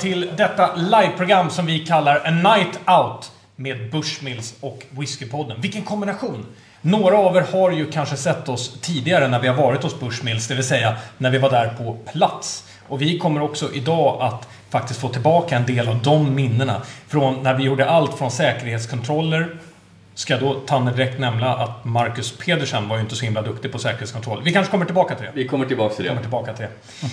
till detta liveprogram som vi kallar A Night Out med Bushmills och Whiskypodden. Vilken kombination! Några av er har ju kanske sett oss tidigare när vi har varit hos Bushmills, det vill säga när vi var där på plats. Och vi kommer också idag att faktiskt få tillbaka en del av de minnena från när vi gjorde allt från säkerhetskontroller Ska jag då Tanne direkt nämna att Marcus Pedersen var ju inte så himla duktig på säkerhetskontroll. Vi kanske kommer tillbaka till det. Vi kommer tillbaka till det. Kommer tillbaka till det.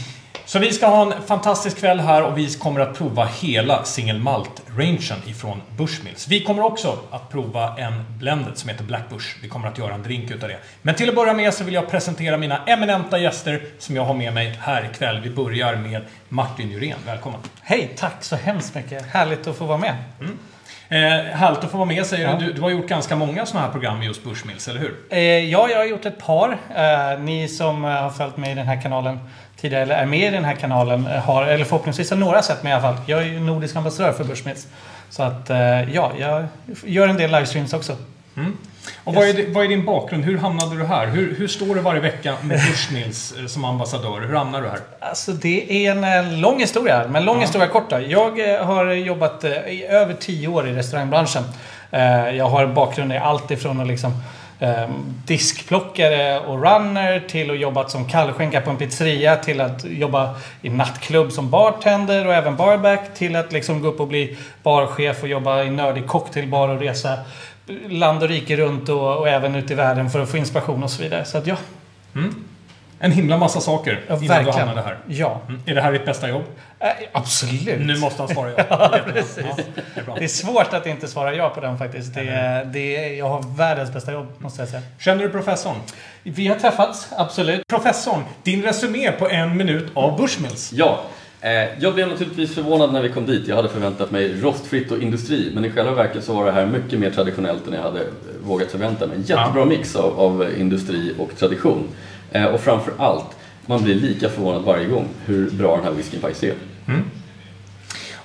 Så vi ska ha en fantastisk kväll här och vi kommer att prova hela Single Malt-rangen ifrån Bushmills. Vi kommer också att prova en blended som heter Black Bush. Vi kommer att göra en drink utav det. Men till att börja med så vill jag presentera mina eminenta gäster som jag har med mig här ikväll. Vi börjar med Martin Jurén. Välkommen! Hej, tack så hemskt mycket. Härligt att få vara med. Mm. Eh, att få vara med säger Ja. du. Du har gjort ganska många sådana här program med just Bushmills, eller hur? Eh, ja, jag har gjort ett par. Eh, ni som eh, har följt mig i den här kanalen tidigare, eller är med i den här kanalen, eh, har, eller förhoppningsvis har några sett mig i alla fall. Jag är ju nordisk ambassadör för Bushmills. Så att, eh, ja, jag gör en del livestreams också. Mm. Och vad, är, vad är din bakgrund? Hur hamnade du här? Hur, hur står du varje vecka med Bushmills eh, som ambassadör? Hur hamnar du här? Alltså det är en eh, lång historia, men lång Ja. historia kort då. Jag eh, har jobbat i över tio år i restaurangbranschen. Jag har bakgrund i allt ifrån att liksom eh, diskplockare och runner till att jobbat som kallskänka på en pizzeria till att jobba i nattklubb som bartender och även barback till att liksom gå upp och bli barchef och jobba i nördig cocktailbar och resa land och rike runt och, och även ut i världen för att få inspiration och så vidare. Så att ja, En himla massa saker ja innan verkligen. du hamnade här. Ja, Mm. Är det här ditt bästa jobb? Eh, absolut. Nu måste han svara ja. ja precis. det är bra. Det är svårt att inte svara ja på den faktiskt. Det är, det är, jag har världens bästa jobb, måste jag säga. Känner du professorn? Vi har träffats, absolut. Professorn, din resumé på en minut av Bushmills. Ja, jag blev naturligtvis förvånad när vi kom dit. Jag hade förväntat mig rostfritt och industri, men i själva verket så var det här mycket mer traditionellt än jag hade eh, vågat förvänta mig. En jättebra mix av, av industri och tradition. Eh, och framför allt, man blir lika förvånad varje gång hur bra den här whiskyn faktiskt är.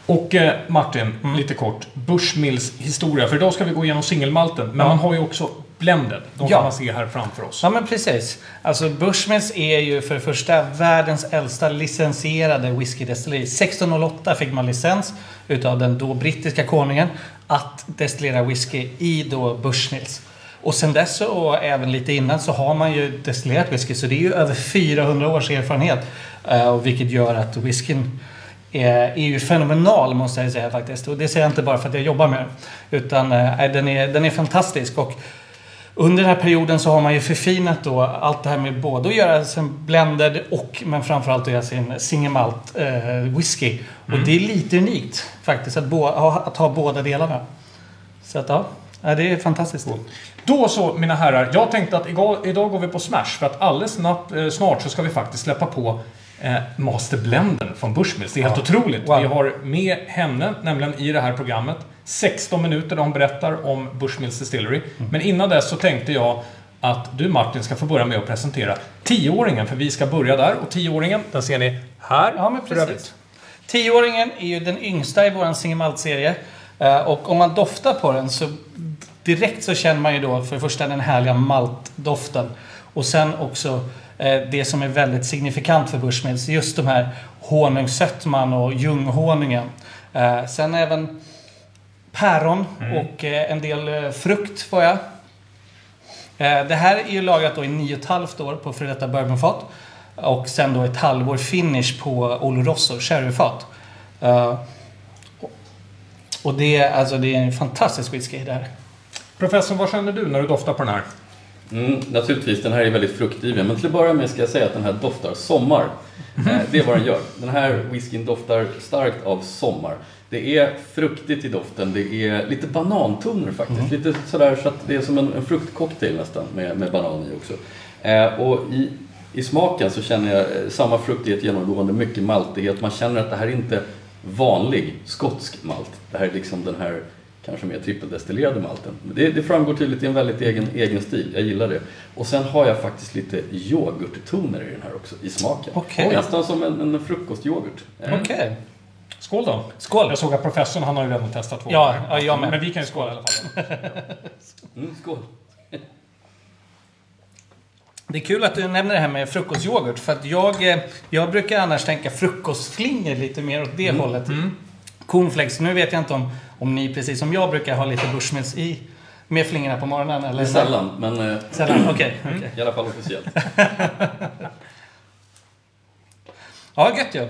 Och eh, Martin, lite kort. Bushmills historia. För idag ska vi gå igenom singelmalten. Men Ja. man har ju också blended. De Ja. kan man se här framför oss. Ja men precis. Alltså Bushmills är ju för det första världens äldsta licensierade whiskydestilleri. 1608 fick man licens utav den då brittiska konungen att destillera whisky i då Bushmills. Och sen dess och även lite innan så har man ju destillerat whisky så det är ju över 400 års erfarenhet. Eh, och vilket gör att whiskyn är, är ju fenomenal måste jag säga faktiskt. Och det säger jag inte bara för att jag jobbar med den. Utan eh, den, är, den är fantastisk. Och under den här perioden så har man ju förfinat då allt det här med både att göra sin blended och men framförallt att göra sin single malt eh, whisky. Och det är lite unikt faktiskt att, bo, ha- att ha båda delarna. Så att ja, det är fantastiskt. Då så, mina herrar. Jag tänkte att idag, idag går vi på Smash. För att alldeles snabbt, eh, snart så ska vi faktiskt släppa på eh, Master Blenden från Bushmills. Det är helt Ja. otroligt. Wow. Vi har med henne, nämligen i det här programmet. 16 minuter där hon berättar om Bushmills Distillery. Mm. Men innan dess så tänkte jag att du Martin ska få börja med att presentera 10-åringen. För vi ska börja där. Och 10-åringen, den ser ni här. Ja, men precis. Tioåringen är ju den yngsta i vår single malt-serie. Eh, Och om man doftar på den så direkt så känner man ju då för det första den härliga maltdoften. Och sen också eh, det som är väldigt signifikant för Bushmills. Just de här honungssötman och ljunghonungen. Eh, Sen även päron och eh, en del eh, frukt får jag. Eh, Det här är ju lagrat då i nio och ett halvt år på före detta bourbonfat. Och sen då ett halvår finish på Oloroso sherryfat. Och det, är- alltså det är en fantastisk whisky det här. Professor, vad känner du när du doftar på den här? Mm, naturligtvis, den här är väldigt fruktdriven. Men till att börja med ska jag säga att den här doftar sommar. Det är vad den gör. Den här whiskyn doftar starkt av sommar. Det är fruktigt i doften. Det är lite banantoner faktiskt. Lite sådär så att det är som en, en fruktcocktail nästan med, med banan i också. Eh, och i, i smaken så känner jag eh, samma fruktighet genomgående, mycket maltighet. Man känner att det här är inte vanlig skotsk malt. Det här är liksom den här kanske mer trippeldestillerade malten. Det, det framgår tydligt i en väldigt egen, egen stil. Jag gillar det. Och sen har jag faktiskt lite yoghurttoner i den här också, i smaken. Okej. Nästan som en, en frukostyoghurt. Eh, Okej. Skål då! Skål! Jag såg att professorn, han har ju redan testat två Ja, ja, jag med. Men vi kan ju skåla i alla fall. Mm, skål! Det är kul att du nämner det här med frukostyoghurt. För att jag, eh, jag brukar annars tänka frukostflingor lite mer åt det Mm. hållet. Cornflakes. Nu vet jag inte om, om ni precis som jag brukar ha lite bushmills i med flingorna på morgonen. Eller? Det är sällan, men eh, Sällan, okej. okej. i alla fall officiellt. Ja, gött ju.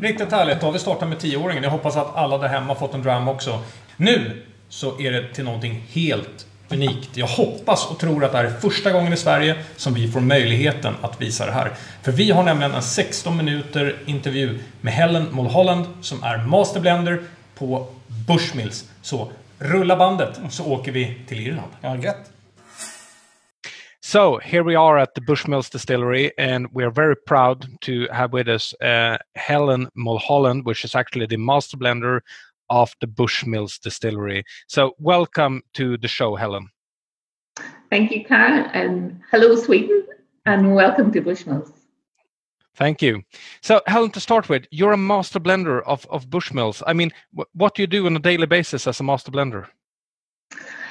Riktigt härligt. Då har vi startat med 10-åringen. Jag hoppas att alla där hemma fått en dram också. Nu så är det till någonting helt unikt. Jag hoppas och tror att det här är första gången i Sverige som vi får möjligheten att visa det här. För vi har nämligen en 16 minuter intervju med Helen Mulholland som är masterblender på Bushmills. Så rulla bandet så åker vi till Irland. Ja, gött. So here we are at the Bushmills distillery, and we are very proud to have with us uh, Helen Mulholland, which is actually the master blender of the Bushmills distillery. So welcome to the show, Helen. Thank you, Karen, and hello, Sweden, and welcome to Bushmills. Thank you. So, Helen, to start with, you're a master blender of, of Bushmills. I mean, wh- what do you do on a daily basis as a master blender?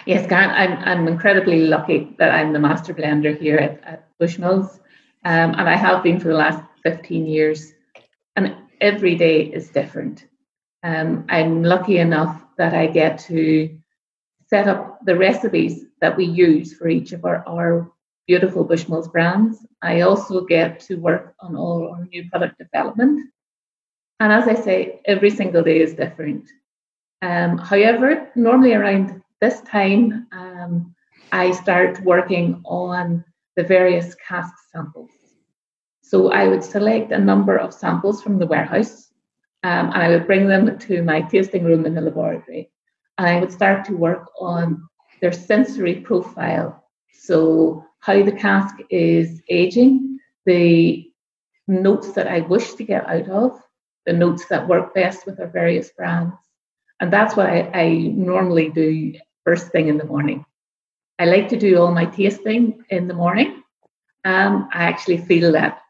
Yes, Karen, I'm, I'm incredibly lucky that I'm the master blender here at, at Bushmills, um, and I have been for the last 15 years, and every day is different. Um, I'm lucky enough that I get to set up the recipes that we use for each of our, our beautiful Bushmills brands. I also get to work on all our new product development. And as I say, every single day is different. Um, however, normally around this time, um, I start working on the various cask samples. So I would select a number of samples from the warehouse um, and I would bring them to my tasting room in the laboratory. And I would start to work on their sensory profile. So, how the cask is aging, the notes that I wish to get out of, the notes that work best with our various brands. And that's what I, I normally do first thing in the morning. I like to do all my tasting in the morning. Um, I actually feel that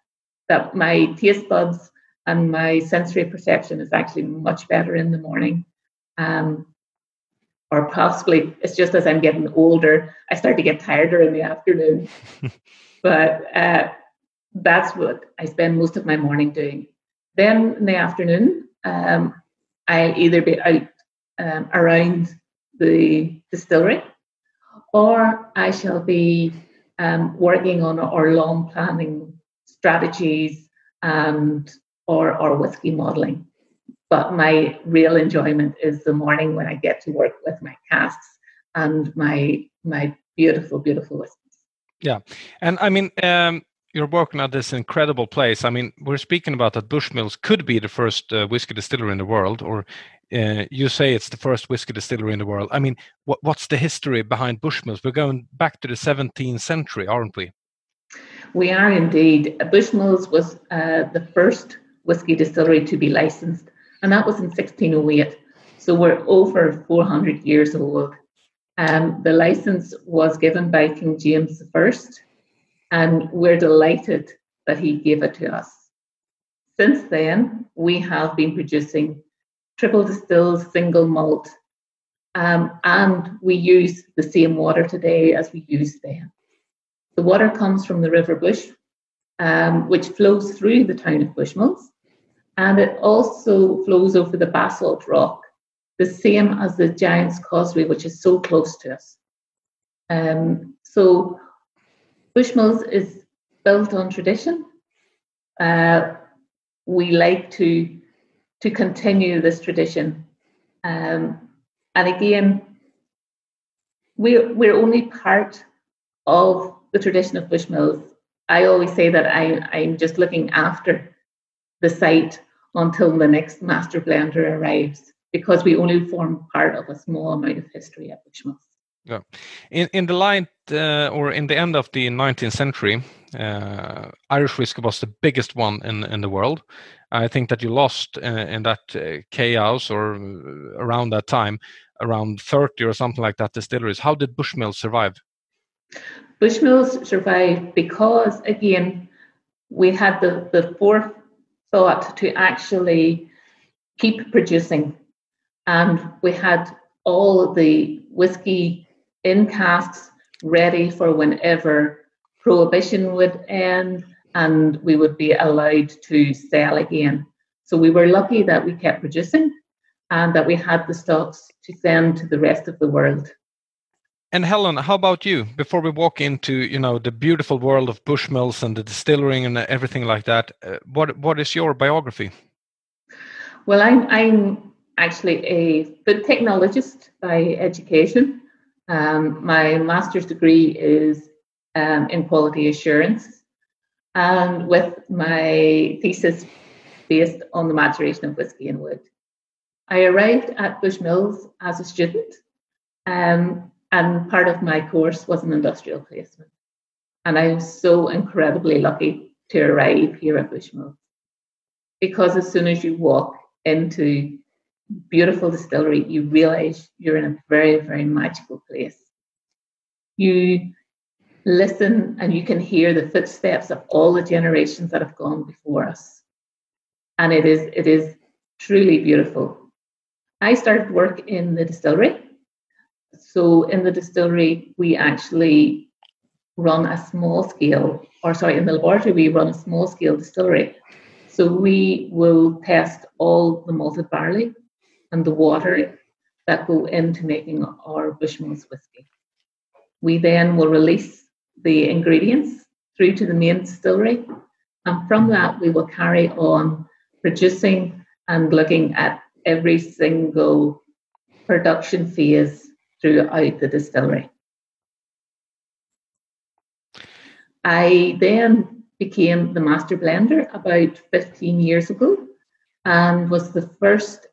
that my taste buds and my sensory perception is actually much better in the morning. Um, or possibly it's just as I'm getting older, I start to get tireder in the afternoon. but uh, that's what I spend most of my morning doing. Then in the afternoon, um, I'll either be out um, around the distillery or I shall be um, working on our long planning strategies and or, or whiskey modeling. But my real enjoyment is the morning when I get to work with my casks and my my beautiful, beautiful whiskeys. Yeah, and I mean, um, you're working at this incredible place. I mean, we're speaking about that Bushmills could be the first uh, whiskey distillery in the world, or uh, you say it's the first whiskey distillery in the world. I mean, what, what's the history behind Bushmills? We're going back to the 17th century, aren't we? We are indeed. Bushmills was uh, the first whiskey distillery to be licensed, and that was in 1608. So we're over 400 years old. Um, the license was given by King James I, and we're delighted that he gave it to us. Since then, we have been producing triple distilled single malt, um, and we use the same water today as we used then. The water comes from the River Bush, um, which flows through the town of Bushmills, and it also flows over the basalt rock, the same as the Giant's Causeway, which is so close to us. Um, so Bushmills is built on tradition. Uh, we like to to continue this tradition, um, and again, we're we're only part of the tradition of Bushmills. I always say that I, I'm just looking after the site until the next master blender arrives because we only form part of a small amount of history at Bushmills. Yeah. In in the light uh, or in the end of the 19th century, uh, Irish whiskey was the biggest one in in the world. I think that you lost uh, in that uh, chaos or uh, around that time around 30 or something like that distilleries. How did Bushmills survive? Bushmills survived because, again, we had the, the forethought to actually keep producing. And we had all the whiskey in casks ready for whenever prohibition would end and we would be allowed to sell again. So we were lucky that we kept producing and that we had the stocks to send to the rest of the world. And Helen, how about you? Before we walk into you know the beautiful world of Bushmills and the distilling and everything like that, uh, what what is your biography? Well, I'm I'm actually a food technologist by education. Um, my master's degree is um, in quality assurance, and with my thesis based on the maturation of whiskey and wood. I arrived at Bushmills as a student, um, and part of my course was an industrial placement. And I was so incredibly lucky to arrive here at Bushmills because as soon as you walk into beautiful distillery, you realize you're in a very, very magical place. You listen and you can hear the footsteps of all the generations that have gone before us. And it is it is truly beautiful. I started work in the distillery. So in the distillery, we actually run a small scale, or sorry, in the laboratory, we run a small scale distillery. So we will test all the malted barley and the water that go into making our Bushmills whiskey. We then will release the ingredients through to the main distillery, and from that we will carry on producing and looking at every single production phase throughout the distillery. I then became the master blender about 15 years ago and was the first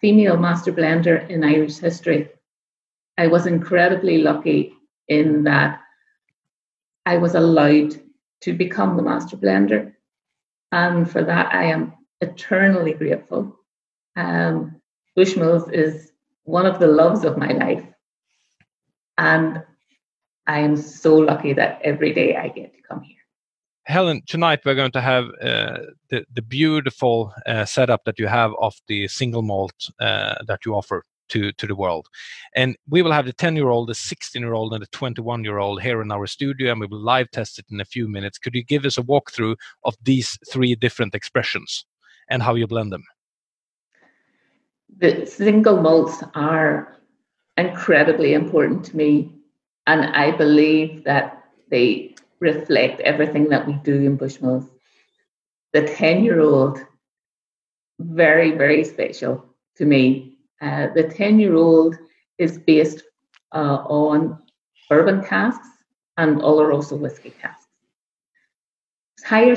female master blender in Irish history. I was incredibly lucky in that I was allowed to become the master blender. And for that, I am eternally grateful. Um, Bushmills is one of the loves of my life. And I am so lucky that every day I get to come here. Helen, tonight we're going to have uh, the, the beautiful uh, setup that you have of the single malt uh, that you offer to, to the world. And we will have the 10 year old, the 16 year old, and the 21 year old here in our studio, and we will live test it in a few minutes. Could you give us a walkthrough of these three different expressions and how you blend them? The single malts are incredibly important to me, and I believe that they reflect everything that we do in Bushmills. The 10 year old, very, very special to me. Uh, the 10 year old is based uh, on bourbon casks and Oloroso whiskey casks. Higher,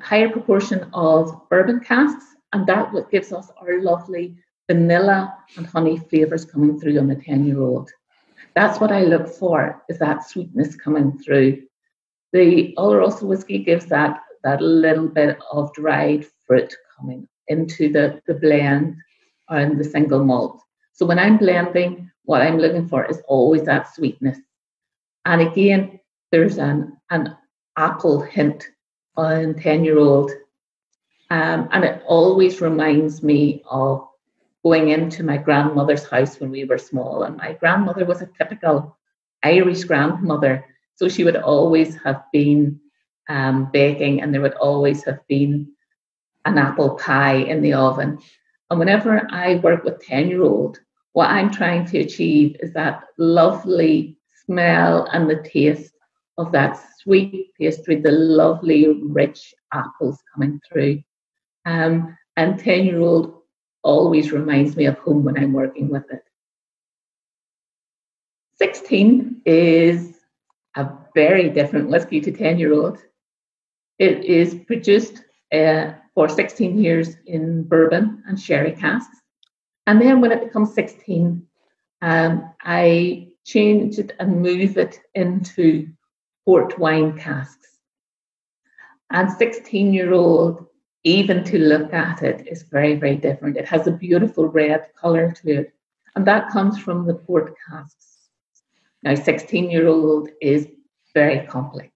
higher proportion of bourbon casks, and that what gives us our lovely vanilla and honey flavors coming through on the 10 year old. That's what I look for, is that sweetness coming through. The Oloroso whiskey gives that, that little bit of dried fruit coming into the, the blend and the single malt. So when I'm blending, what I'm looking for is always that sweetness. And again, there's an, an apple hint on 10 year old. Um, and it always reminds me of going into my grandmother's house when we were small. And my grandmother was a typical Irish grandmother. So she would always have been um, baking, and there would always have been an apple pie in the oven. And whenever I work with 10 year old, what I'm trying to achieve is that lovely smell and the taste of that sweet pastry, the lovely rich apples coming through. Um, and 10 year old always reminds me of home when I'm working with it. 16 is a very different whiskey to 10 year old. It is produced uh, for 16 years in bourbon and sherry casks. And then when it becomes 16, um, I change it and move it into port wine casks. And 16 year old, even to look at it, is very, very different. It has a beautiful red colour to it. And that comes from the port casks. Now, 16 year old is very complex.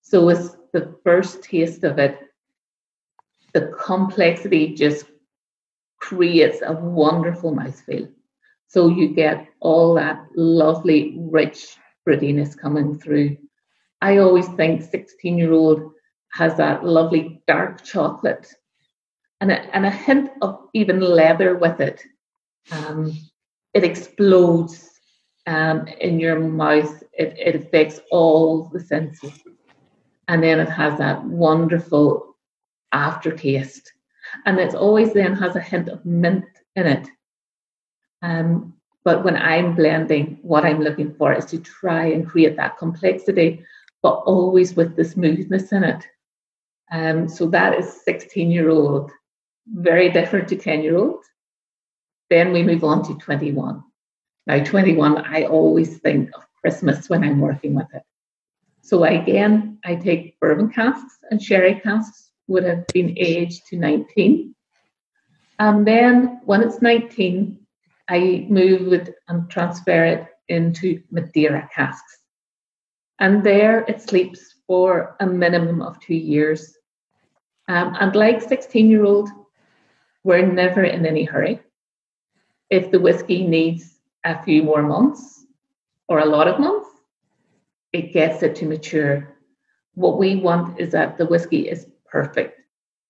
So, as the first taste of it, the complexity just creates a wonderful mouthfeel. So you get all that lovely, rich fruitiness coming through. I always think 16 year old has that lovely dark chocolate and a, and a hint of even leather with it. Um, it explodes um, in your mouth, it, it affects all the senses. And then it has that wonderful aftertaste. And it always then has a hint of mint in it. Um, but when I'm blending, what I'm looking for is to try and create that complexity, but always with the smoothness in it. Um, so that is 16 year old, very different to 10 year old. Then we move on to 21. Now, 21, I always think of Christmas when I'm working with it. So again, I take bourbon casks and sherry casks would have been aged to 19. And then when it's 19, I move it and transfer it into Madeira casks. And there it sleeps for a minimum of two years. Um, and like 16 year old, we're never in any hurry. If the whiskey needs a few more months or a lot of months, it gets it to mature. What we want is that the whiskey is perfect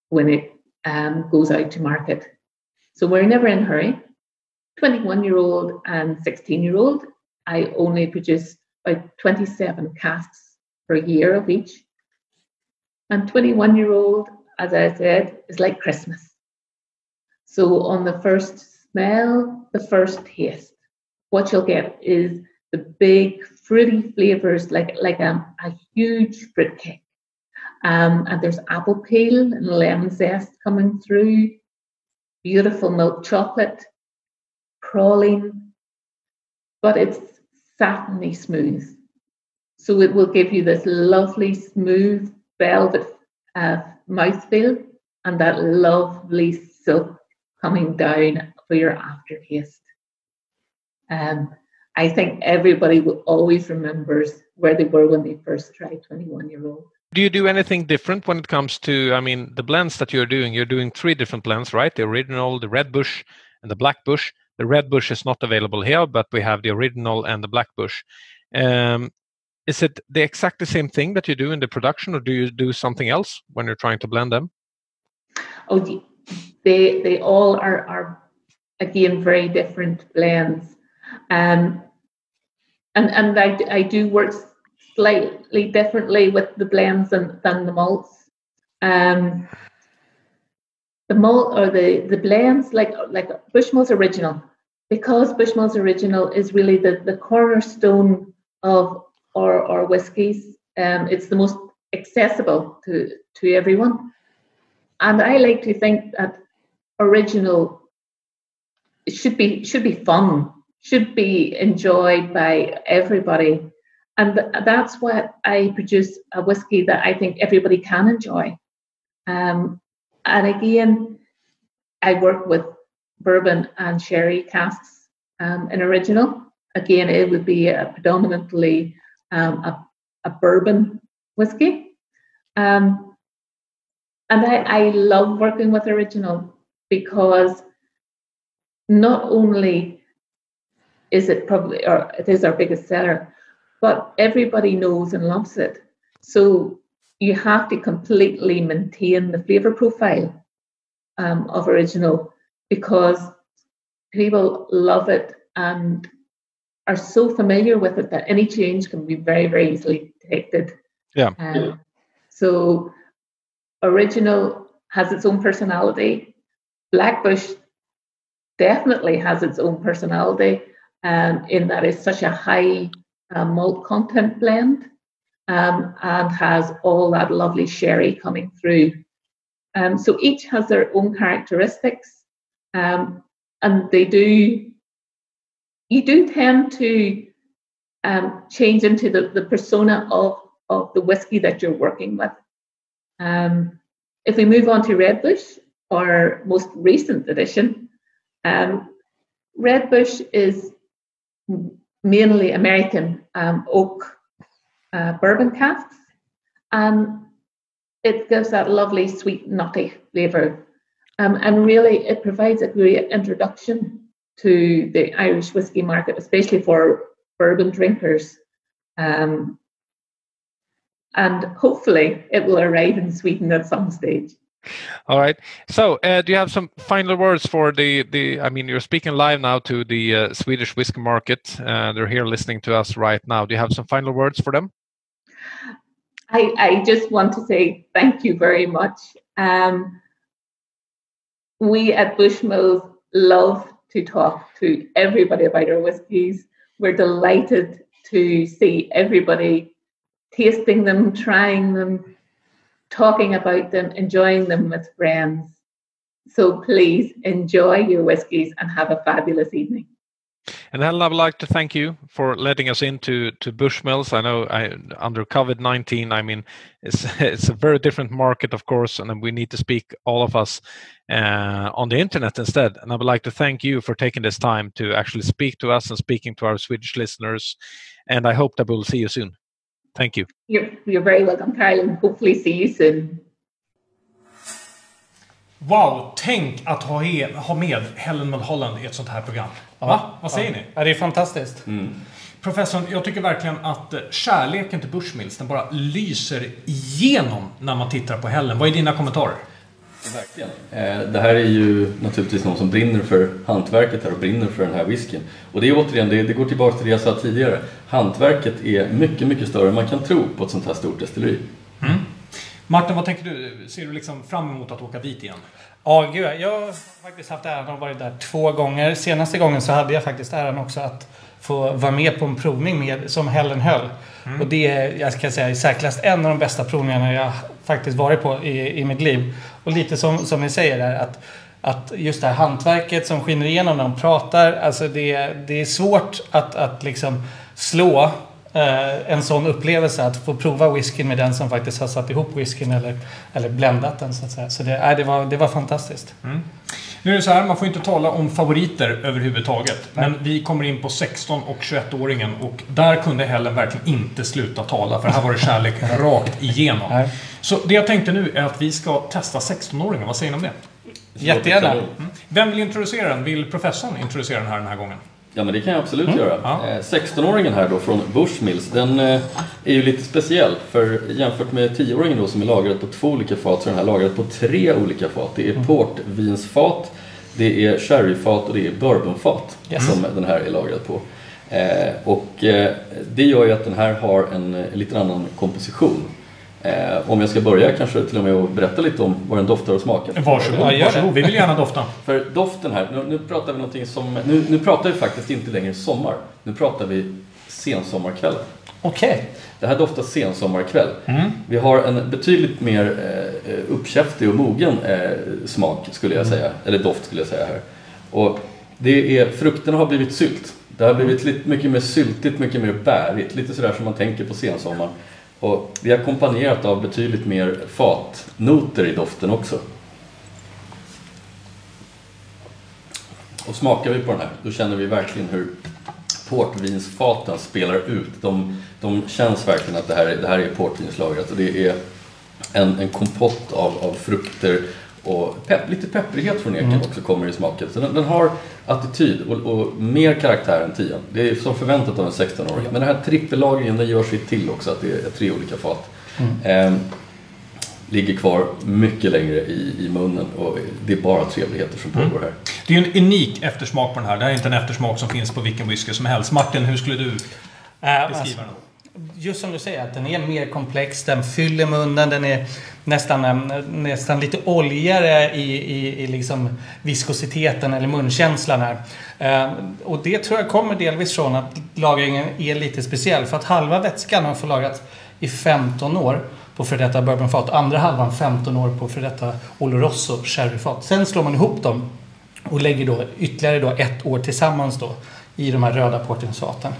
when it um, goes out to market. So we're never in a hurry. 21 year old and 16 year old, I only produce about 27 casks per year of each. And 21 year old, as I said, is like Christmas. So on the first smell, the first taste, what you'll get is the big fruity flavors like, like a, a huge fruitcake. Um, and there's apple peel and lemon zest coming through, beautiful milk chocolate, praline, but it's satiny smooth. So it will give you this lovely, smooth velvet uh, mouthfeel and that lovely silk coming down for your aftertaste. Um, I think everybody will always remembers where they were when they first tried 21 year old. Do you do anything different when it comes to, I mean, the blends that you're doing? You're doing three different blends, right? The original, the red bush, and the black bush. The red bush is not available here, but we have the original and the black bush. Um, is it the exactly same thing that you do in the production, or do you do something else when you're trying to blend them? Oh, they they all are are again very different blends, um, and and I I do work slightly differently with the blends than than the malts. Um, the malt or the the blends like like Bushmills Original, because Bushmills Original is really the the cornerstone of our our whiskies. Um, it's the most accessible to to everyone, and I like to think that original should be should be fun, should be enjoyed by everybody, and that's what I produce a whiskey that I think everybody can enjoy. Um, and again, I work with bourbon and sherry casks um, in original. Again, it would be a predominantly um, a, a, bourbon whiskey. Um, and I, I love working with original because not only is it probably, or it is our biggest seller, but everybody knows and loves it. So you have to completely maintain the flavor profile um, of original because people love it and are so familiar with it that any change can be very, very easily detected. Yeah. Um, so original has its own personality. Blackbush definitely has its own personality, um, in that it's such a high uh, malt content blend um, and has all that lovely sherry coming through. Um, so each has their own characteristics, um, and they do. You do tend to um, change into the, the persona of, of the whiskey that you're working with. Um, if we move on to Redbush, our most recent edition, um, Redbush is mainly American oak uh, bourbon casks. And it gives that lovely sweet nutty flavour. Um, and really, it provides a great introduction to the Irish whiskey market, especially for bourbon drinkers. Um, and hopefully it will arrive in Sweden at some stage. All right. So, uh, do you have some final words for the the? I mean, you're speaking live now to the uh, Swedish whiskey market. Uh, they're here listening to us right now. Do you have some final words for them? I, I just want to say thank you very much. Um, we at Bushmills love to talk to everybody about our whiskies. We're delighted to see everybody tasting them, trying them, talking about them, enjoying them with friends. So please enjoy your whiskies and have a fabulous evening. And Helen, I would like to thank you for letting us into to Bushmills. I know I, under COVID nineteen, I mean, it's it's a very different market, of course, and we need to speak all of us uh, on the internet instead. And I would like to thank you for taking this time to actually speak to us and speaking to our Swedish listeners. And I hope that we will see you soon. Thank you. You're, you're very welcome, and hopefully see you soon. Wow, tänk att ha, he, ha med Helen Mulholland i ett sånt här program. Va? Vad säger ja. ni? Ja, det är fantastiskt. Mm. Professorn, jag tycker verkligen att kärleken till Bushmills, den bara lyser igenom när man tittar på Helen. Vad är dina kommentarer? Verkligen. Eh, Det här är ju naturligtvis någon som brinner för hantverket här och brinner för den här whiskyn. Och det är återigen, det, går tillbaka till det jag sa tidigare. Hantverket är mycket, mycket större än man kan tro på ett sånt här stort destilleri. Martin, vad tänker du? Ser du liksom fram emot att åka dit igen? Ja, gud. Jag har faktiskt haft äran att vara där två gånger. Senaste gången så hade jag faktiskt äran också att få vara med på en provning med, som Helen höll. Och det är, jag ska säga, i särklass en av de bästa provningarna jag faktiskt varit på i, i mitt liv. Och lite som, som ni säger där, att, att just det här hantverket som skiner igenom när de pratar. Alltså det, det är svårt att, att liksom slå en sån upplevelse att få prova whiskyn med den som faktiskt har satt ihop whiskyn eller, eller bländat den så att säga. Så det, nej, det, var, det var fantastiskt. Nu är det så här, man får inte tala om favoriter överhuvudtaget. Men vi kommer in på 16 och 21-åringen och där kunde Helen verkligen inte sluta tala för här var det kärlek rakt igenom. Nej. Så det jag tänkte nu är att vi ska testa 16-åringen. Vad säger ni om det? Jättegärna. Kanon. Vem vill introducera den? Vill professorn introducera den här den här gången? Ja, men det kan jag absolut göra. ja. Eh, 16-åringen här då från Bushmills, den eh, är ju lite speciell. För jämfört med 10-åringen då som är lagrad på två olika fat så är den här lagrad på tre olika fat. Det är portvinsfat, det är sherryfat och det är bourbonfat Yes. som den här är lagrad på. Eh, och eh, det gör ju att den här har en, eh, lite annan komposition. Eh, om jag ska börja kanske till och med att berätta lite om vad den doftar och smakar. Varsågod, Ja, varsågod. Vi vill gärna dofta. För doften här, nu, nu pratar vi någonting som, nu, nu pratar vi faktiskt inte längre sommar. Nu pratar vi sensommarkväll. Okej. Det här doftar sensommarkväll. Vi har en betydligt mer eh, uppkäftig och mogen eh, smak skulle jag säga, eller doft skulle jag säga här. Och det är, frukterna har blivit sylt. Det har blivit lite mycket mer syltigt, mycket mer bärigt, lite sådär som man tänker på sensommaren. Och det är ackompanjerat av betydligt mer fatnoter i doften också. Och smakar vi på den här, då känner vi verkligen hur portvinsfaten spelar ut. De, de känns verkligen att det här, är- det här är portvinslagrat och det är en, en kompott av, av frukter och pepp, lite pepprighet från eken också kommer i smaken. Så den, den har attityd och, och mer karaktär än tian. Det är som förväntat av en 16-åring. Men den här trippellagringen den gör sitt till också, att det är tre olika fat. Ehm, ligger kvar mycket längre i, i munnen och det är bara trevligheter som pågår här. Det är ju en unik eftersmak på den här. Det här är inte en eftersmak som finns på vilken whisky som helst. Martin, hur skulle du Äh, beskriva alltså, den? Just som du säger, att den är mer komplex, den fyller munnen, den är nästan, eh, nästan lite oljigare i, i, i liksom viskositeten eller munkänslan här. Eh, och det tror jag kommer delvis från att lagringen är lite speciell. För att halva vätskan har förlagrats i 15 år på för detta bourbonfat. Andra halvan 15 år på för detta Oloroso sherryfat. Sen slår man ihop dem och lägger då ytterligare då ett år tillsammans då i de här röda portvinsfaten.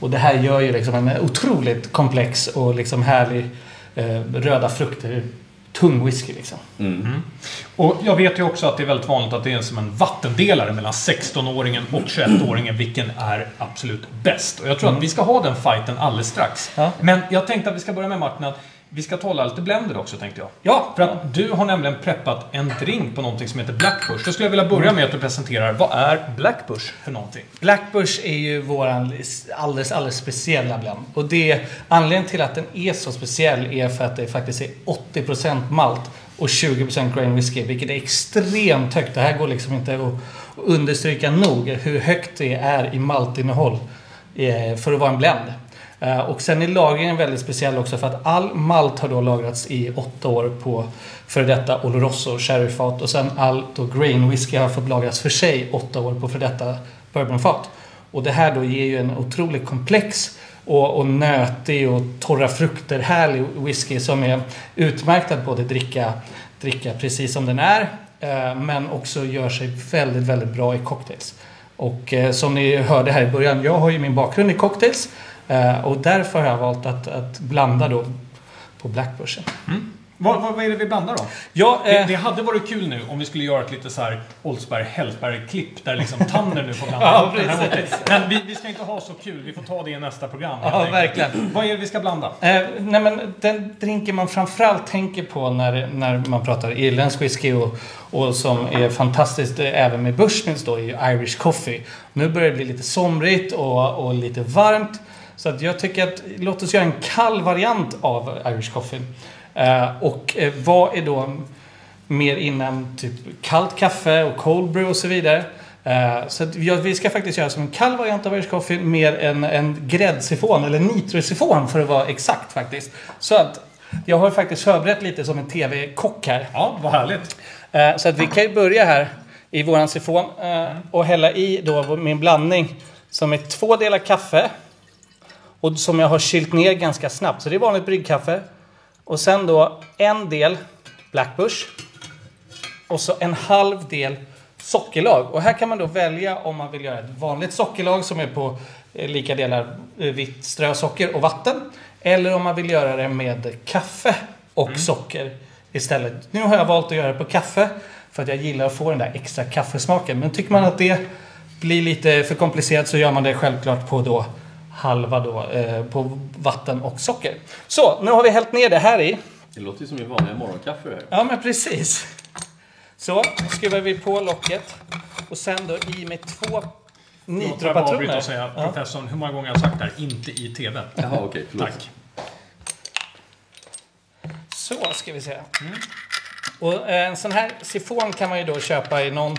Och det här gör ju liksom en otroligt komplex och liksom härlig eh, röda frukter, tung whisky liksom. Mm. Och jag vet ju också att det är väldigt vanligt att det är som en vattendelare mellan 16-åringen och 21-åringen. Vilken är absolut bäst? Och jag tror att vi ska ha den fighten alldeles strax. Ja. Men jag tänkte att vi ska börja med Martin. Att Vi ska tala lite blender också tänkte jag. Ja, För att du har nämligen preppat en drink på någonting som heter Blackbush. Då skulle jag vilja börja med att du presenterar, vad är Blackbush för någonting? Blackbush är ju våran alldeles, alldeles speciella blend. Och det, anledningen till att den är så speciell är för att det faktiskt är 80% malt och 20% grain whisky, vilket är extremt högt. Det här går liksom inte att understryka nog hur högt det är i maltinnehåll eh, för att vara en blend. Eh, och sen är lagringen väldigt speciell också för att all malt har då lagrats i åtta år på före detta Oloroso sherryfat och sen all då grain whisky har fått lagras för sig åtta år på före detta bourbonfat. Och det här då ger ju en otroligt komplex och, och nötig och torra frukter härlig whisky som är utmärkt att både dricka, dricka precis som den är eh, men också gör sig väldigt, väldigt bra i cocktails. Och eh, som ni hörde här i början, jag har ju min bakgrund i cocktails eh, och därför har jag valt att, att blanda då på Blackbushen. Vad, vad, vad är det vi blandar då? Ja, Det, eh, det hade varit kul nu om vi skulle göra ett lite så här Oldsberg Hellsberg-klipp där liksom Tanner nu får blanda. Ja, precis. Men vi, vi ska inte ha så kul, vi får ta det i nästa program. Ja, verkligen. Vad är det vi ska blanda? Eh, nej men den drinken man framförallt tänker på när, när man pratar irländsk whisky och, och som är fantastiskt eh, även med Bushmills då är ju Irish coffee. Nu börjar det bli lite somrigt och, och lite varmt. Så att jag tycker att låt oss göra en kall variant av Irish coffee. Eh, och eh, vad är då mer innan typ kallt kaffe och cold brew och så vidare. Eh, så att ja, vi ska faktiskt göra som en kall variant av Irish coffee med en, en gräddsifon eller nitrosifon för att vara exakt faktiskt. Så att jag har faktiskt förberett lite som en TV-kock här. Ja, vad härligt. Så att vi kan ju börja här i våran sifon och hälla i då min blandning som är två delar kaffe och som jag har kylt ner ganska snabbt. Så det är vanligt bryggkaffe. Och sen då en del Blackbush och så en halv del sockerlag. Och här kan man då välja om man vill göra ett vanligt sockerlag som är på eh, lika delar eh, vitt strösocker och vatten. Eller om man vill göra det med kaffe och socker istället. Nu har jag valt att göra det på kaffe för att jag gillar att få den där extra kaffesmaken. Men tycker man att det blir lite för komplicerat så gör man det självklart på då halva då, eh, på vatten och socker. Så, nu har vi hällt ner det här i. Det låter ju som i vanliga morgonkaffe här. Ja, men precis. Så, skruvar vi på locket. Och sen då i med två Låt mig bara avbryta nitropatroner. och säga, Ja. professorn, hur många gånger har jag sagt det här? Inte i TV. Jaha, okej. förlåt. Tack. Så ska vi se. Och eh, en sån här sifon kan man ju då köpa i någon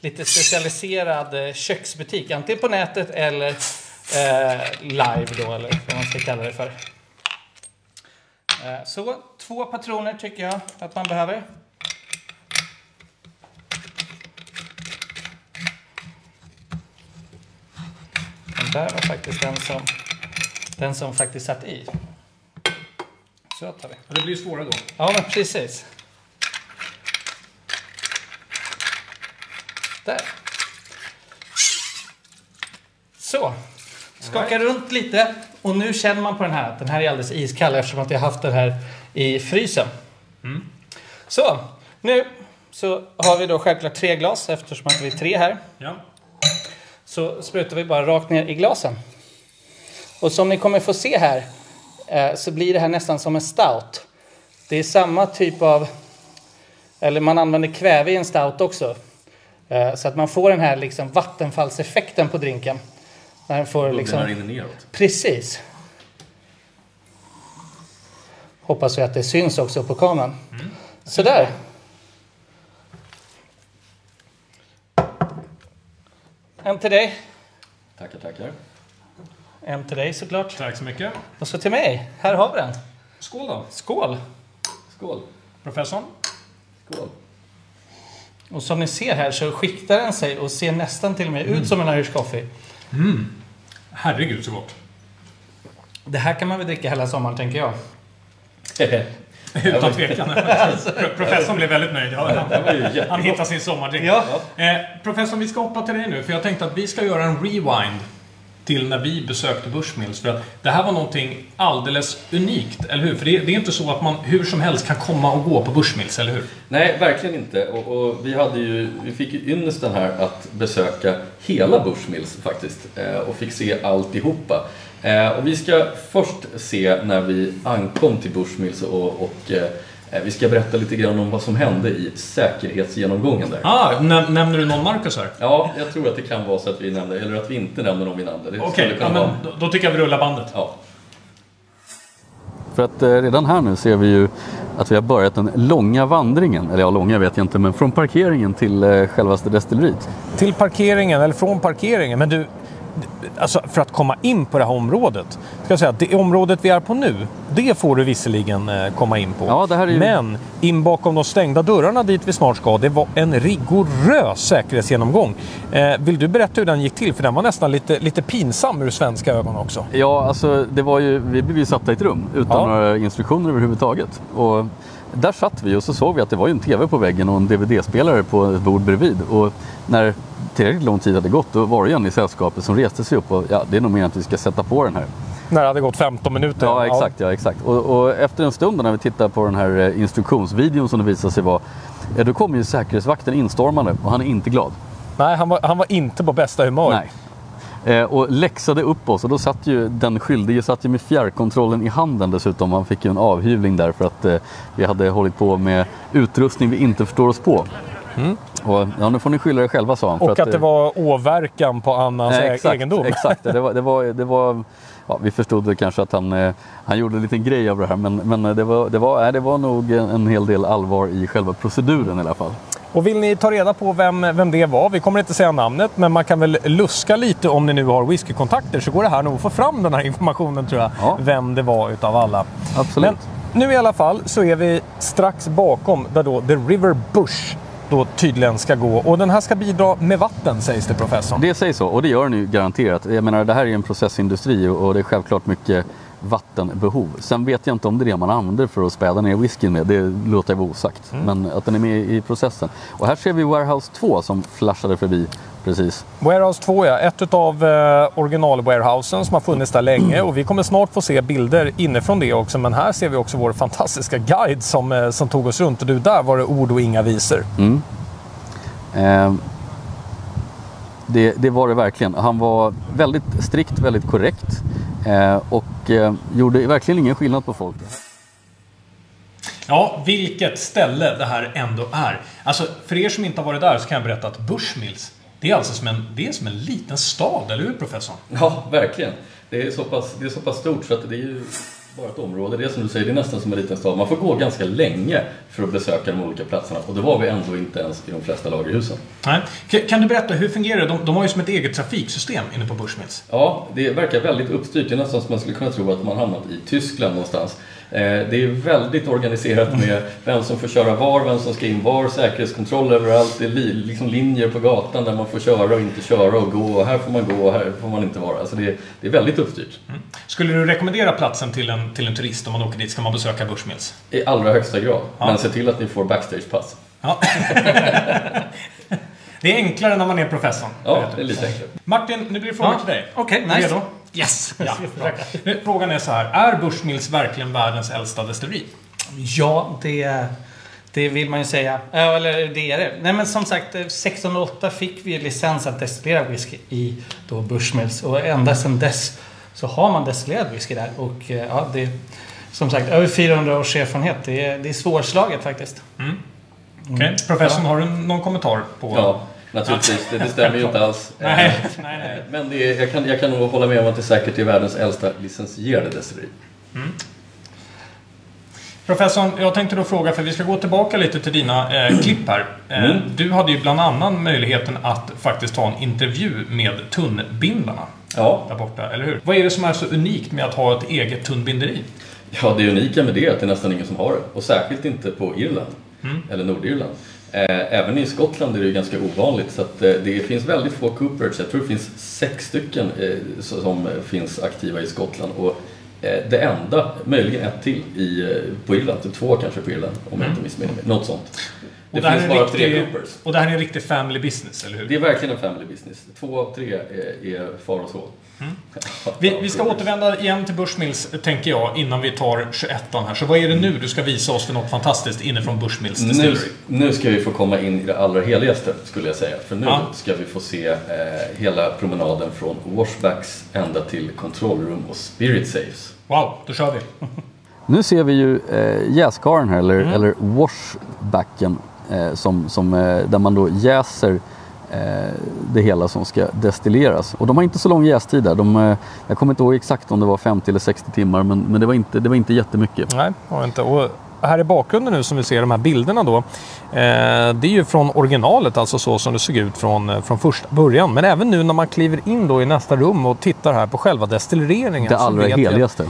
lite specialiserad eh, köksbutik. Antingen på nätet eller eh, live då, eller vad man ska kalla det för. Eh, så, två patroner tycker jag att man behöver. Den där var faktiskt den som, den som faktiskt satt i. Så tar vi. Det blir svårare då. Ja, men precis. Där. Så. Skaka runt lite. Och nu känner man på den här att den här är alldeles iskall eftersom att jag haft den här i frysen. Så. Nu så har vi då självklart tre glas eftersom att vi är tre här. Ja. Så sprutar vi bara rakt ner i glasen. Och som ni kommer få se här eh, så blir det här nästan som en stout. Det är samma typ av... Eller man använder kväve i en stout också. Eh, så att man får den här liksom vattenfallseffekten på drinken. När den får liksom... rinner neråt. Precis. Hoppas vi att det syns också på kameran. Sådär. En till dig. Tackar, tackar. En till dig såklart. Tack så mycket. Och så till mig. Här har vi den. Skål då. Skål! Skål. Professorn. Skål. Och som ni ser här så skiktar den sig och ser nästan till och med ut som en Irish coffee. Herregud så gott. Det här kan man väl dricka hela sommaren tänker jag. Utan tvekan. Pro- Professorn blev väldigt nöjd. Han, han hittar sin sommardrink. Ja. Eh, professorn, vi ska hoppa till dig nu. För jag tänkte att vi ska göra en rewind till när vi besökte Bushmills. För att det här var någonting alldeles unikt, eller hur? För det, det är inte så att man hur som helst kan komma och gå på Bushmills, eller hur? Nej, verkligen inte. Och, och vi, hade ju, vi fick ju ynnesten här att besöka hela Bushmills faktiskt eh, och fick se alltihopa. Eh, och vi ska först se när vi ankom till Bushmills och, och eh, vi ska berätta lite grann om vad som hände i säkerhetsgenomgången där. Ah, näm- nämner du någon Marcus här? Ja, jag tror att det kan vara så att vi nämner, eller att vi inte nämner någon vid namn. Okej, skulle ja, vara. då, då tycker jag vi rullar bandet. Ja. För att eh, redan här nu ser vi ju att vi har börjat den långa vandringen, eller ja, långa vet jag inte, men från parkeringen till eh, självaste destilleriet. Till parkeringen, eller från parkeringen. Men du, alltså för att komma in på det här området. Ska jag säga det området vi är på nu, det får du visserligen eh, komma in på. Ja, ju- Men in bakom de stängda dörrarna dit vi snart ska, det var en rigorös säkerhetsgenomgång. Eh, vill du berätta hur den gick till? För den var nästan lite, lite pinsam ur svenska ögon också. Ja, alltså det var ju, vi blev ju satta i ett rum utan Ja. några instruktioner överhuvudtaget. Och där satt vi och så såg vi att det var ju en TV på väggen och en DVD-spelare på ett bord bredvid. Och när tillräckligt lång tid hade gått då var det ju en i sällskapet som reste sig upp och ja, det är nog mer att vi ska sätta på den här. När det hade gått 15 minuter. Ja, exakt. Ja, exakt. Och, och efter en stund när vi tittar på den här eh, instruktionsvideon som det visade sig vara, ja, då kommer ju säkerhetsvakten instormande och han är inte glad. Nej, han var, han var inte på bästa humör. Nej. Eh, och läxade upp oss och då satt ju den skyldige satt ju med fjärrkontrollen i handen dessutom. Han fick ju en avhyvling där för att eh, vi hade hållit på med utrustning vi inte förstår oss på. Och, ja, nu får ni skylla er själva sa han. Mm. Och att det eh, var åverkan på annans Nej, ä- exakt, egendom. Exakt, det var, det var, det var, ja, vi förstod kanske att han, eh, han gjorde en liten grej av det här men, men det, var, det, var, det var nog en hel del allvar i själva proceduren i alla fall. Och vill ni ta reda på vem, vem det var, vi kommer inte säga namnet, men man kan väl luska lite om ni nu har whiskykontakter så går det här nog att få fram den här informationen tror jag. Ja. Vem det var utav alla. Absolut. Men nu i alla fall så är vi strax bakom där då The River Bush då tydligen ska gå. Och den här ska bidra med vatten sägs det professorn. Det sägs så och det gör den ju garanterat. Jag menar det här är en processindustri och det är självklart mycket vattenbehov. Sen vet jag inte om det är det man använder för att späda ner whiskyn med. Det låter jag vara osagt. Mm. Men att den är med i processen. Och här ser vi Warehouse 2 som flashade förbi precis. Warehouse 2 ja, ett av eh, original-warehousen som har funnits där länge. Och vi kommer snart få se bilder inifrån det också. Men här ser vi också vår fantastiska guide som, eh, som tog oss runt. Och du, där var det ord och inga visor. Eh, det, det var det verkligen. Han var väldigt strikt, väldigt korrekt. Eh, och eh, gjorde verkligen ingen skillnad på folk. Ja, vilket ställe det här ändå är. Alltså, för er som inte har varit där så kan jag berätta att Bushmills, det är alltså som en, det är som en liten stad, eller hur professorn? Ja, verkligen. Det är så pass, det är så pass stort så att det är ju bara ett område. Det är som du säger, det är nästan som en liten stad. Man får gå ganska länge för att besöka de olika platserna. Och det var vi ändå inte ens i de flesta lagerhusen. Nej. Kan, kan du berätta, hur fungerar det? De, de har ju som ett eget trafiksystem inne på Bushmills. Ja, det verkar väldigt uppstyrt. Det är nästan som man skulle kunna tro att man hamnat i Tyskland någonstans. Eh, Det är väldigt organiserat med vem som får köra var, vem som ska in var, säkerhetskontroll överallt. Det är li- liksom linjer på gatan där man får köra och inte köra och gå. Och här får man gå och här får man inte vara. Alltså det, är, det är väldigt uppstyrt. Skulle du rekommendera platsen till en, till en turist om man åker dit? Ska man besöka Bushmills? I allra högsta grad. Ja. Men se till att ni får backstagepass. Ja. det är enklare när man är professorn. Ja, det är lite enklare. Martin, nu blir det frågor Ja. till dig. Okej, du nice. Redo? Yes! Ja, Frågan är så här. Är Bushmills verkligen världens äldsta destilleri? Ja, det, det vill man ju säga. Ja, Eller det är det. Nej men som sagt, eh, 1608 fick vi licens att destillera whisky i då Bushmills. Och ända sedan dess så har man destillerat whisky där. Och eh, ja, det som sagt över 400 års erfarenhet. Det är, det är svårslaget faktiskt. Okej. Professorn, har du någon kommentar på... Ja, naturligtvis. Det, det stämmer ju inte alls. Nej, nej, nej. Men det är, jag, kan, jag kan nog hålla med om att det säkert är världens äldsta licensierade destilleri. Professorn, jag tänkte då fråga, för vi ska gå tillbaka lite till dina eh, klipp här. Eh, Mm. Du hade ju bland annat möjligheten att faktiskt ta en intervju med tunnbindarna Ja, där borta, eller hur? Vad är det som är så unikt med att ha ett eget tunnbinderi? Ja, det unika med det är att det är nästan ingen som har det. Och särskilt inte på Irland. Eller Nordirland. Eh, även i Skottland är det ganska ovanligt. Så att eh, det finns väldigt få Cooperage. Jag tror det finns sex stycken eh, som finns aktiva i Skottland. Och det enda, möjligen ett till i, på Irland. Typ två kanske på Irland om jag inte missminner mig. Något sånt. Det det finns bara riktig- tre Coopers. Och det här är en riktig family business, eller hur? Det är verkligen en family business. Två av tre är, är far och son. Vi, vi ska återvända igen till Bushmills, tänker jag, innan vi tar 21 här. Så vad är det nu du ska visa oss för något fantastiskt inifrån Bushmills Nu, Distillery? nu ska vi få komma in i det allra heligaste, skulle jag säga. För nu Ja. ska vi få se eh, hela promenaden från washbacks ända till kontrollrum och spirit safes. Wow, då kör vi. Nu ser vi ju eh, jäskaren här, eller, eller washbacken, som, som, eh, där man då jäser eh, det hela som ska destilleras. Och de har inte så lång jästid där. De, eh, jag kommer inte ihåg exakt om det var 50 eller 60 timmar, men, men det, var inte, det var inte jättemycket. Nej, jag inte. Och här i bakgrunden nu som vi ser de här bilderna då. Eh, det är ju från originalet, alltså så som det såg ut från, eh, från första början. Men även nu när man kliver in då i nästa rum och tittar här på själva destilleringen. Det allra vet jag- heligaste.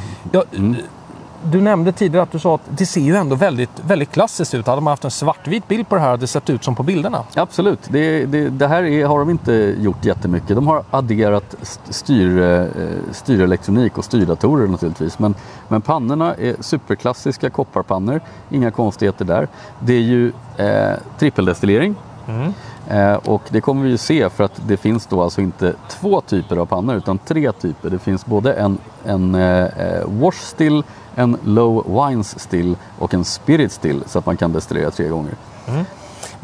Du nämnde tidigare att du sa att det ser ju ändå väldigt, väldigt klassiskt ut. Hade man haft en svartvit bild på det här hade det sett ut som på bilderna. Absolut, det, det, det här är, har de inte gjort jättemycket. De har adderat st- styr, eh, styrelektronik och styrdatorer naturligtvis. Men, men pannorna är superklassiska kopparpannor, inga konstigheter där. Det är ju eh, trippeldestillering. Eh, och det kommer vi ju se för att det finns då alltså inte två typer av pannor utan tre typer. Det finns både en, en eh, eh, wash still, en low wines still och en spirit still så att man kan destillera tre gånger.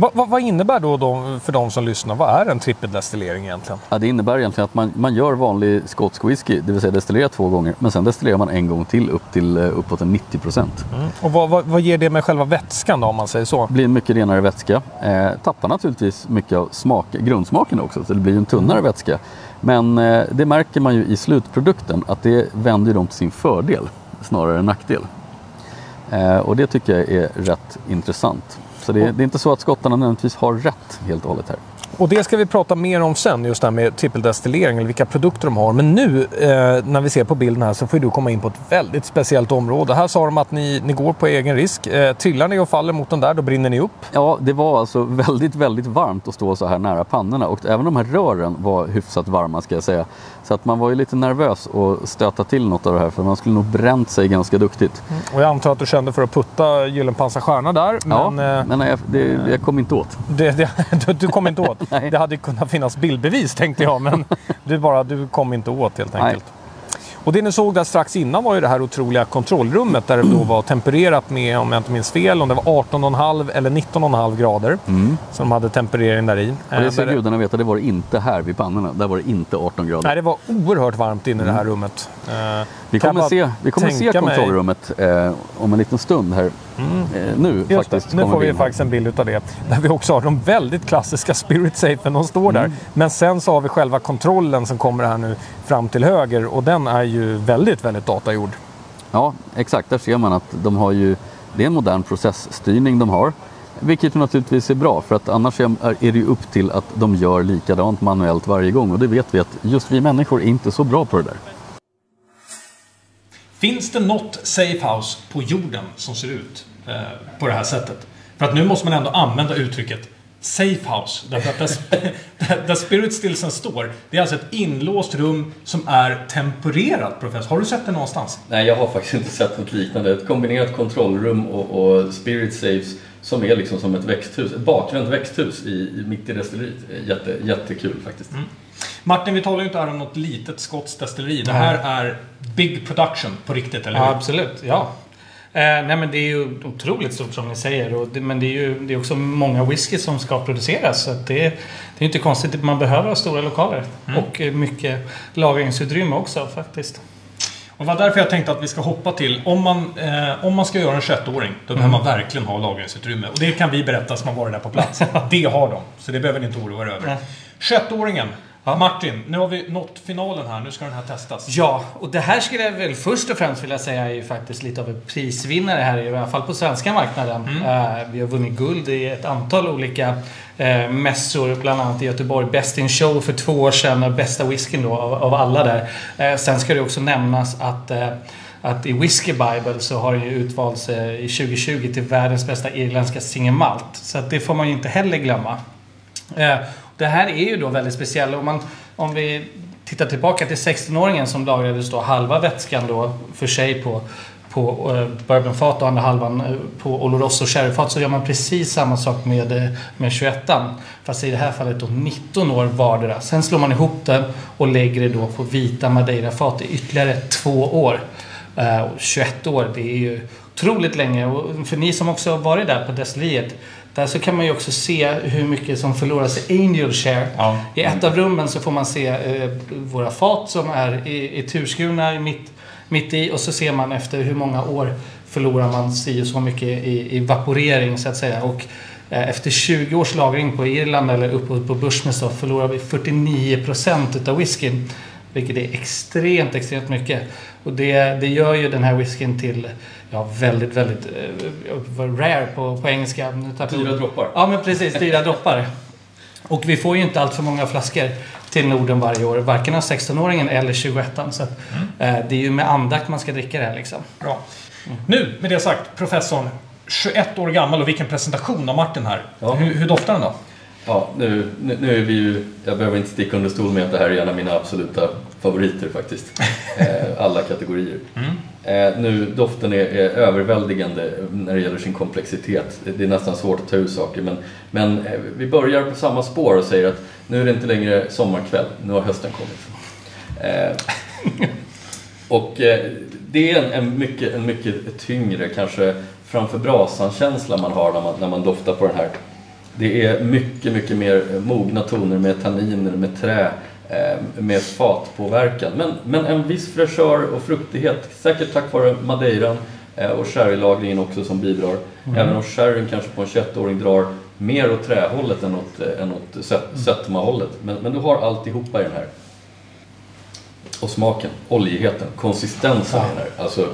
Vad, vad, vad innebär då de, för de som lyssnar, vad är en trippeldestillering egentligen? Ja, det innebär egentligen att man, man gör vanlig skotsk whisky, det vill säga destillerar två gånger, men sen destillerar man en gång till upp till eh, uppåt en 90 procent. Och vad, vad, vad ger det med själva vätskan då om man säger så? blir en mycket renare vätska. Eh, tappar naturligtvis mycket av smak, grundsmaken också, så det blir en tunnare vätska. Men eh, det märker man ju i slutprodukten att det vänder dem till sin fördel snarare än nackdel. Eh, och det tycker jag är rätt intressant. Så det, det är inte så att skottarna nödvändigtvis har rätt helt och hållet här. Och det ska vi prata mer om sen, just det här med trippeldestillering eller vilka produkter de har. Men nu eh, när vi ser på bilden här så får du komma in på ett väldigt speciellt område. Här sa de att ni, ni går på egen risk. Eh, trillar ni och faller mot den där, då brinner ni upp. Ja, det var alltså väldigt, väldigt varmt att stå så här nära pannorna och även de här rören var hyfsat varma ska jag säga. Så att man var ju lite nervös att stöta till något av det här för man skulle nog bränt sig ganska duktigt. Och jag antar att du kände för att putta Gyllenpansar stjärna där. Ja, Men eh, men nej, det, jag kom inte åt. det, det, du, du kom inte åt. Det hade kunnat finnas bildbevis tänkte jag, men du, bara, du kom inte åt helt Nej. Och det ni såg där strax innan var ju det här otroliga kontrollrummet där det då var tempererat med, om jag inte minns fel, om det var 18,5 eller 19,5 grader. Som de hade temperering där i. Mm. Och Eh, det ska där- gudarna veta, det var det inte här vid pannorna. Där var det inte 18 grader. Nej, det var oerhört varmt inne i det här rummet. Eh, Mm. Vi kommer se, vi kommer se kontrollrummet eh, om en liten stund här. Eh, nu Just faktiskt. nu får vi faktiskt en bild utav det. Där vi också har de väldigt klassiska spirit safen, de står Mm. där. Men sen så har vi själva kontrollen som kommer här nu fram till höger och den är ju väldigt, väldigt datagjord. Ja, exakt. Där ser man att de har ju, det är en modern processstyrning de har. Vilket naturligtvis är bra för att annars är är det ju upp till att de gör likadant manuellt varje gång och det vet vi att just vi människor är inte så bra på det där. Finns det något safehouse på jorden som ser ut eh, på det här sättet? För att nu måste man ändå använda uttrycket safehouse. Därför att där, där, där spirit stillsen står, det är alltså ett inlåst rum som är tempererat, professor. Har du sett det någonstans? Nej, jag har faktiskt inte sett något liknande. Ett kombinerat kontrollrum och, och spirit safes som är liksom som ett växthus, ett bakvänt växthus i, i, mitt i destilleriet. Jätte, jättekul faktiskt. Martin, vi talar ju inte här om något litet skotskt destilleri. Det här är big production på riktigt, eller hur? Ja, absolut. Ja. Eh, nej men det är ju otroligt stort som ni säger. Och det, men det är ju det är också många whisky som ska produceras. Så det, är, det är inte konstigt att man behöver stora lokaler. Mm. Och mycket lagringsutrymme också faktiskt. Och det var därför jag tänkte att vi ska hoppa till, om man, eh, om man ska göra en 21-åring, då behöver man mm. verkligen ha lagringsutrymme. Och det kan vi berätta som har varit där på plats. det har de, så det behöver ni inte oroa er över. 21-åringen, Ja. Martin, nu har vi nått finalen här. Nu ska den här testas. Ja, och det här skulle jag väl först och främst vilja säga är ju faktiskt lite av en prisvinnare här, i alla fall på svenska marknaden. Mm. Eh, vi har vunnit guld i ett antal olika eh, mässor, bland annat i Göteborg. Best in show för två år sedan och bästa whiskyn då av, alla där. Eh, sen ska det också nämnas att att i Whiskey Bible så har den ju utvalts i 2020 till världens bästa irländska singelmalt. Så att det får man ju inte heller glömma. Det här är ju då väldigt speciellt. Om, man, om vi tittar tillbaka till 16-åringen som lagrades då halva vätskan då för sig på, på eh, bourbonfat och andra halvan eh, på Oloroso sherryfat så gör man precis samma sak med, eh, med 21 Fast i det här fallet då 19 år vardera. Sen slår man ihop den och lägger det då på vita madeirafat i ytterligare två år. Eh, och 21 år, det är ju otroligt länge. Och för ni som också har varit där på destilleriet där så kan man ju också se hur mycket som förloras i Angel Share. Ja. I ett av rummen så får man se eh, våra fat som är i, i turskurna mitt, mitt i och så ser man efter hur många år förlorar man si och så mycket i, i evaporering så att säga. Och eh, efter 20 års lagring på Irland eller uppåt på Bushmills så förlorar vi 49% utav whiskyn. Vilket är extremt, extremt mycket. Och det, det gör ju den här whiskyn till ja, väldigt, väldigt eh, rare på, på engelska. Dyra droppar. Ja, men precis. Dyra droppar. Och vi får ju inte allt för många flaskor till Norden varje år. Varken av 16-åringen eller 21 Så att, eh, det är ju med andakt man ska dricka det här liksom. Bra. Nu, med det sagt, professorn. 21 år gammal och vilken presentation av Martin här. Ja. Hur, hur doftar den då? Ja, nu, nu, nu är vi ju, jag behöver inte sticka under stol med att det här är en av mina absoluta favoriter faktiskt. Eh, alla kategorier. Eh, nu, doften är, är överväldigande när det gäller sin komplexitet. Det är nästan svårt att ta ut saker men, men eh, vi börjar på samma spår och säger att nu är det inte längre sommarkväll, nu har hösten kommit. Och det är en, en, mycket, en mycket tyngre, kanske framför brasan-känsla man har när man, när man doftar på den här. Det är mycket, mycket mer mogna toner med tanniner, med trä, eh, med fatpåverkan. Men, men en viss fräschör och fruktighet, säkert tack vare madeiran eh, och sherrylagringen också som bidrar. Även om sherryn kanske på en 21-åring drar mer åt trähållet än åt, eh, än åt sött, sötmahållet. Men, men du har alltihopa i den här. Och smaken, oljigheten, konsistensen i den här. Alltså,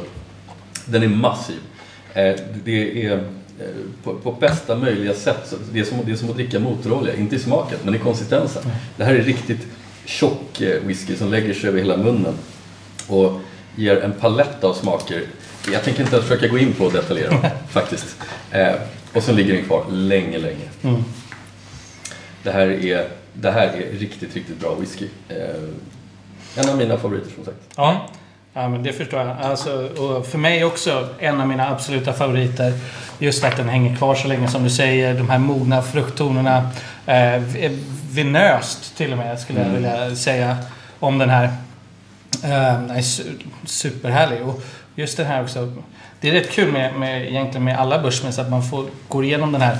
den är massiv. Det är på, på bästa möjliga sätt. Det är, som, det är som att dricka motorolja, inte i smaken men i konsistensen. Det här är riktigt tjock eh, whisky som lägger sig över hela munnen och ger en palett av smaker. Jag tänker inte ens försöka gå in på och detaljera faktiskt. Eh, och sen ligger den kvar länge, länge. Mm. Det här är, det här är riktigt, riktigt bra whisky. Eh, en av mina favoriter som sagt. Ja, ja men det förstår jag. Alltså, och för mig också en av mina absoluta favoriter. Just att den hänger kvar så länge som du säger. De här mogna frukttonerna. Eh, vinöst till och med skulle jag vilja säga om den här. Eh, superhärlig. Och just den här också. Det är rätt kul med, med, egentligen med alla Bushmills att man får, går igenom den här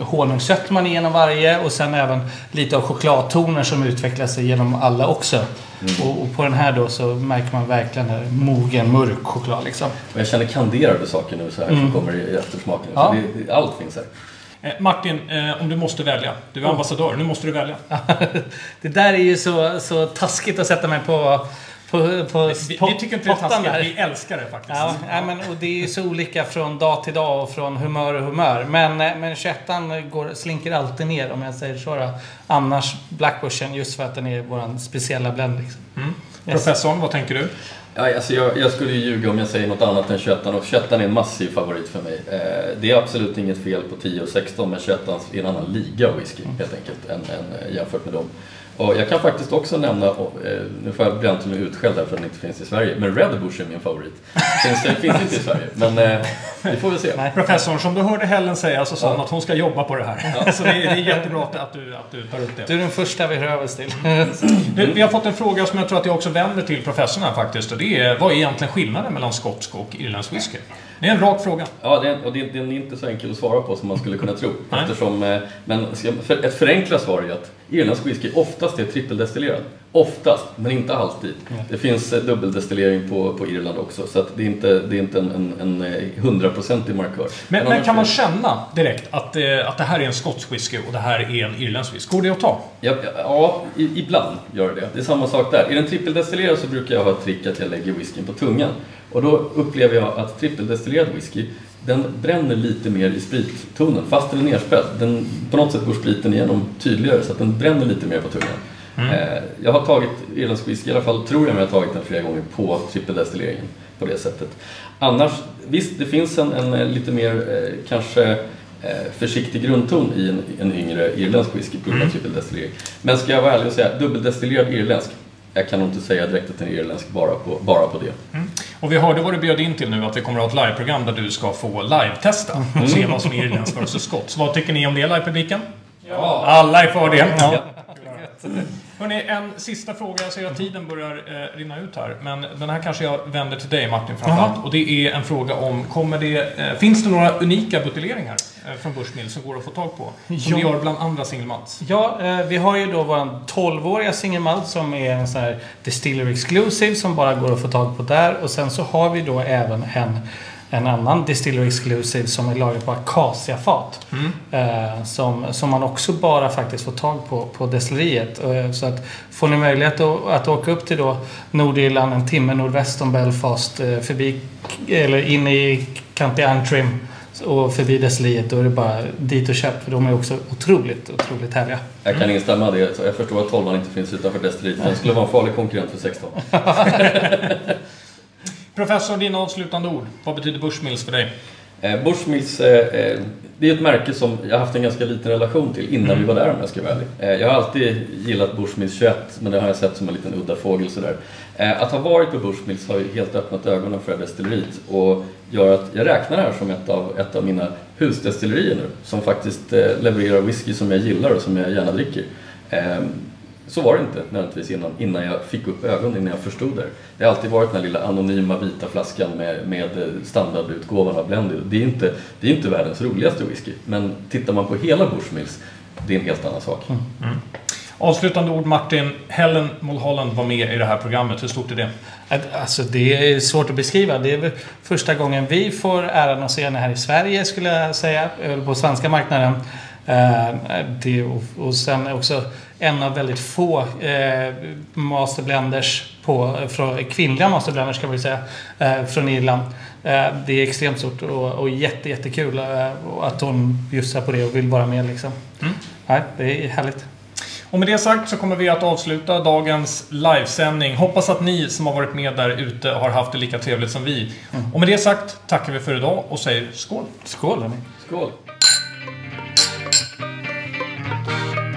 honungssötman igenom varje och sen även lite av chokladtoner som utvecklar sig genom alla också. Och, och på den här då så märker man verkligen här mogen, mörk choklad liksom. Jag känner kanderade saker nu så här som kommer i eftersmaken. Ja. Det, allt finns här. Eh, Martin, eh, om du måste välja. Du är ambassadör, nu måste du välja. det där är ju så, så taskigt att sätta mig på, på, på Vi, på vi tycker inte det är taskigt, vi älskar det faktiskt. Ja, nej, men, och det är ju så olika från dag till dag och från humör och humör. Men, eh, men 21 går, slinker alltid ner om jag säger så. Då. Annars Blackbushen just för att den är vår speciella blend. Liksom. Yes. Professorn, vad tänker du? Ja, alltså jag, jag skulle ju ljuga om jag säger något annat än 21 och 21 är en massiv favorit för mig. Eh, det är absolut inget fel på 10 och 16 men 21 är en annan liga av whisky helt enkelt än, än, eh, jämfört med dem. Och jag kan faktiskt också nämna, eh, nu får jag bli antingen utskälld här för att den inte finns i Sverige, men Red Bush är min favorit. Finns, det finns inte i Sverige, men eh, vi får väl se. Nej. Professorn, som du hörde Helen säga så sa hon Ja. att hon ska jobba på det här. så det är, det är jättebra att, att, du, att du tar upp det. Du är den första vi hör av oss till. Du, vi har fått en fråga som jag tror att jag också vänder till professorn här faktiskt. Och det är, vad är egentligen skillnaden mellan skotsk och irländsk whisky? Det är en rak fråga. Ja, det är, och det, den är inte så enkel att svara på som man skulle kunna tro. Eftersom, eh, men ett förenklat svar är att irländsk whisky oftast är trippeldestillerad. Oftast, men inte alltid. Det finns eh, dubbeldestillering på, på Irland också, så det är inte, det är inte en, en, en eh, hundraprocentig markör. Men, men kan man känna direkt att, att det här är en skotsk whisky och det här är en irländsk whisky? Går det att ta? Ja, ja ibland gör det det. Det är samma sak där. Är den trippeldestillerad så brukar jag ha ett trick att jag lägger whiskyn på tungan. Och då upplever jag att trippeldestillerad whisky, den bränner lite mer i sprittonen, fast den är nerspädd. Den, på något sätt går spriten igenom tydligare så att den bränner lite mer på tungan. Eh, jag har tagit irländsk whisky, i alla fall tror jag mig ha tagit den flera gånger på trippeldestilleringen på det sättet. Annars, visst det finns en, en eh, lite mer eh, kanske försiktig grundton i en, en yngre irländsk whisky på grund av trippeldestillering. Men ska jag vara ärlig och säga, dubbeldestillerad irländsk, jag kan nog inte säga direkt att den är irländsk bara på, bara på det. Och vi hörde vad du bjöd in till nu, att vi kommer att ha ett liveprogram där du ska få live-testa och se vad som är irländskt versus skots. Vad tycker ni om det, live-publiken? Ja! Alla är för det. Ja. Hörrni, en sista fråga. Jag ser att tiden börjar eh, rinna ut här. Men den här kanske jag vänder till dig Martin framförallt. Och det är en fråga om, kommer det, eh, finns det några unika buteljeringar eh, från Bushmill som går att få tag på? Som Ja. vi gör bland andra single malts? Ja, eh, vi har ju då vår 12-åriga single malt som är en sån här Distiller Exclusive som bara går att få tag på där. Och sen så har vi då även en, en annan Distiller Exclusive som är lagrad på akaciafat. Eh, som, som man också bara faktiskt får tag på på destilleriet. Eh, så att får ni möjlighet att, att åka upp till då Nordirland en timme nordväst om Belfast eh, förbi eller in i County Antrim och förbi destilleriet då är det bara dit och köp för de är också otroligt, otroligt härliga. Jag kan instämma i det. Jag förstår att 12 inte finns utanför destilleriet. Den skulle vara en farlig konkurrent för 16. Professor, dina avslutande ord. Vad betyder Bushmills för dig? Eh, Bushmills, eh, eh, det är ett märke som jag haft en ganska liten relation till innan vi var där om jag ska vara ärlig. Eh, jag har alltid gillat Bushmills 21 men det har jag sett som en liten udda fågel sådär. Eh, att ha varit på Bushmills har ju helt öppnat ögonen för destilleriet och gör att jag räknar det här som ett av, ett av mina husdestillerier nu som faktiskt eh, levererar whisky som jag gillar och som jag gärna dricker. Så var det inte nödvändigtvis innan, innan jag fick upp ögonen, innan jag förstod det. Det har alltid varit den här lilla anonyma vita flaskan med, med eh, standardutgåvan av Blended. Det är, inte, det är inte världens roligaste whisky, men tittar man på hela Bushmills, det är en helt annan sak. Mm. Mm. Avslutande ord Martin. Helen Mulholland var med i det här programmet. Hur stort är det? Alltså det är svårt att beskriva. Det är väl första gången vi får äran att se henne här i Sverige skulle jag säga. På svenska marknaden. Eh, det, och, och sen också en av väldigt få eh, masterblenders på, från, kvinnliga masterblenders kan vi säga, eh, från Irland. Eh, det är extremt stort och, och jätte, jättekul eh, att hon bjussar på det och vill vara med liksom. Nej, det är härligt. Och med det sagt så kommer vi att avsluta dagens livesändning. Hoppas att ni som har varit med där ute har haft det lika trevligt som vi. Och med det sagt tackar vi för idag och säger skål! Skål hörni! Skål!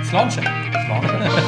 Sláinte Slá.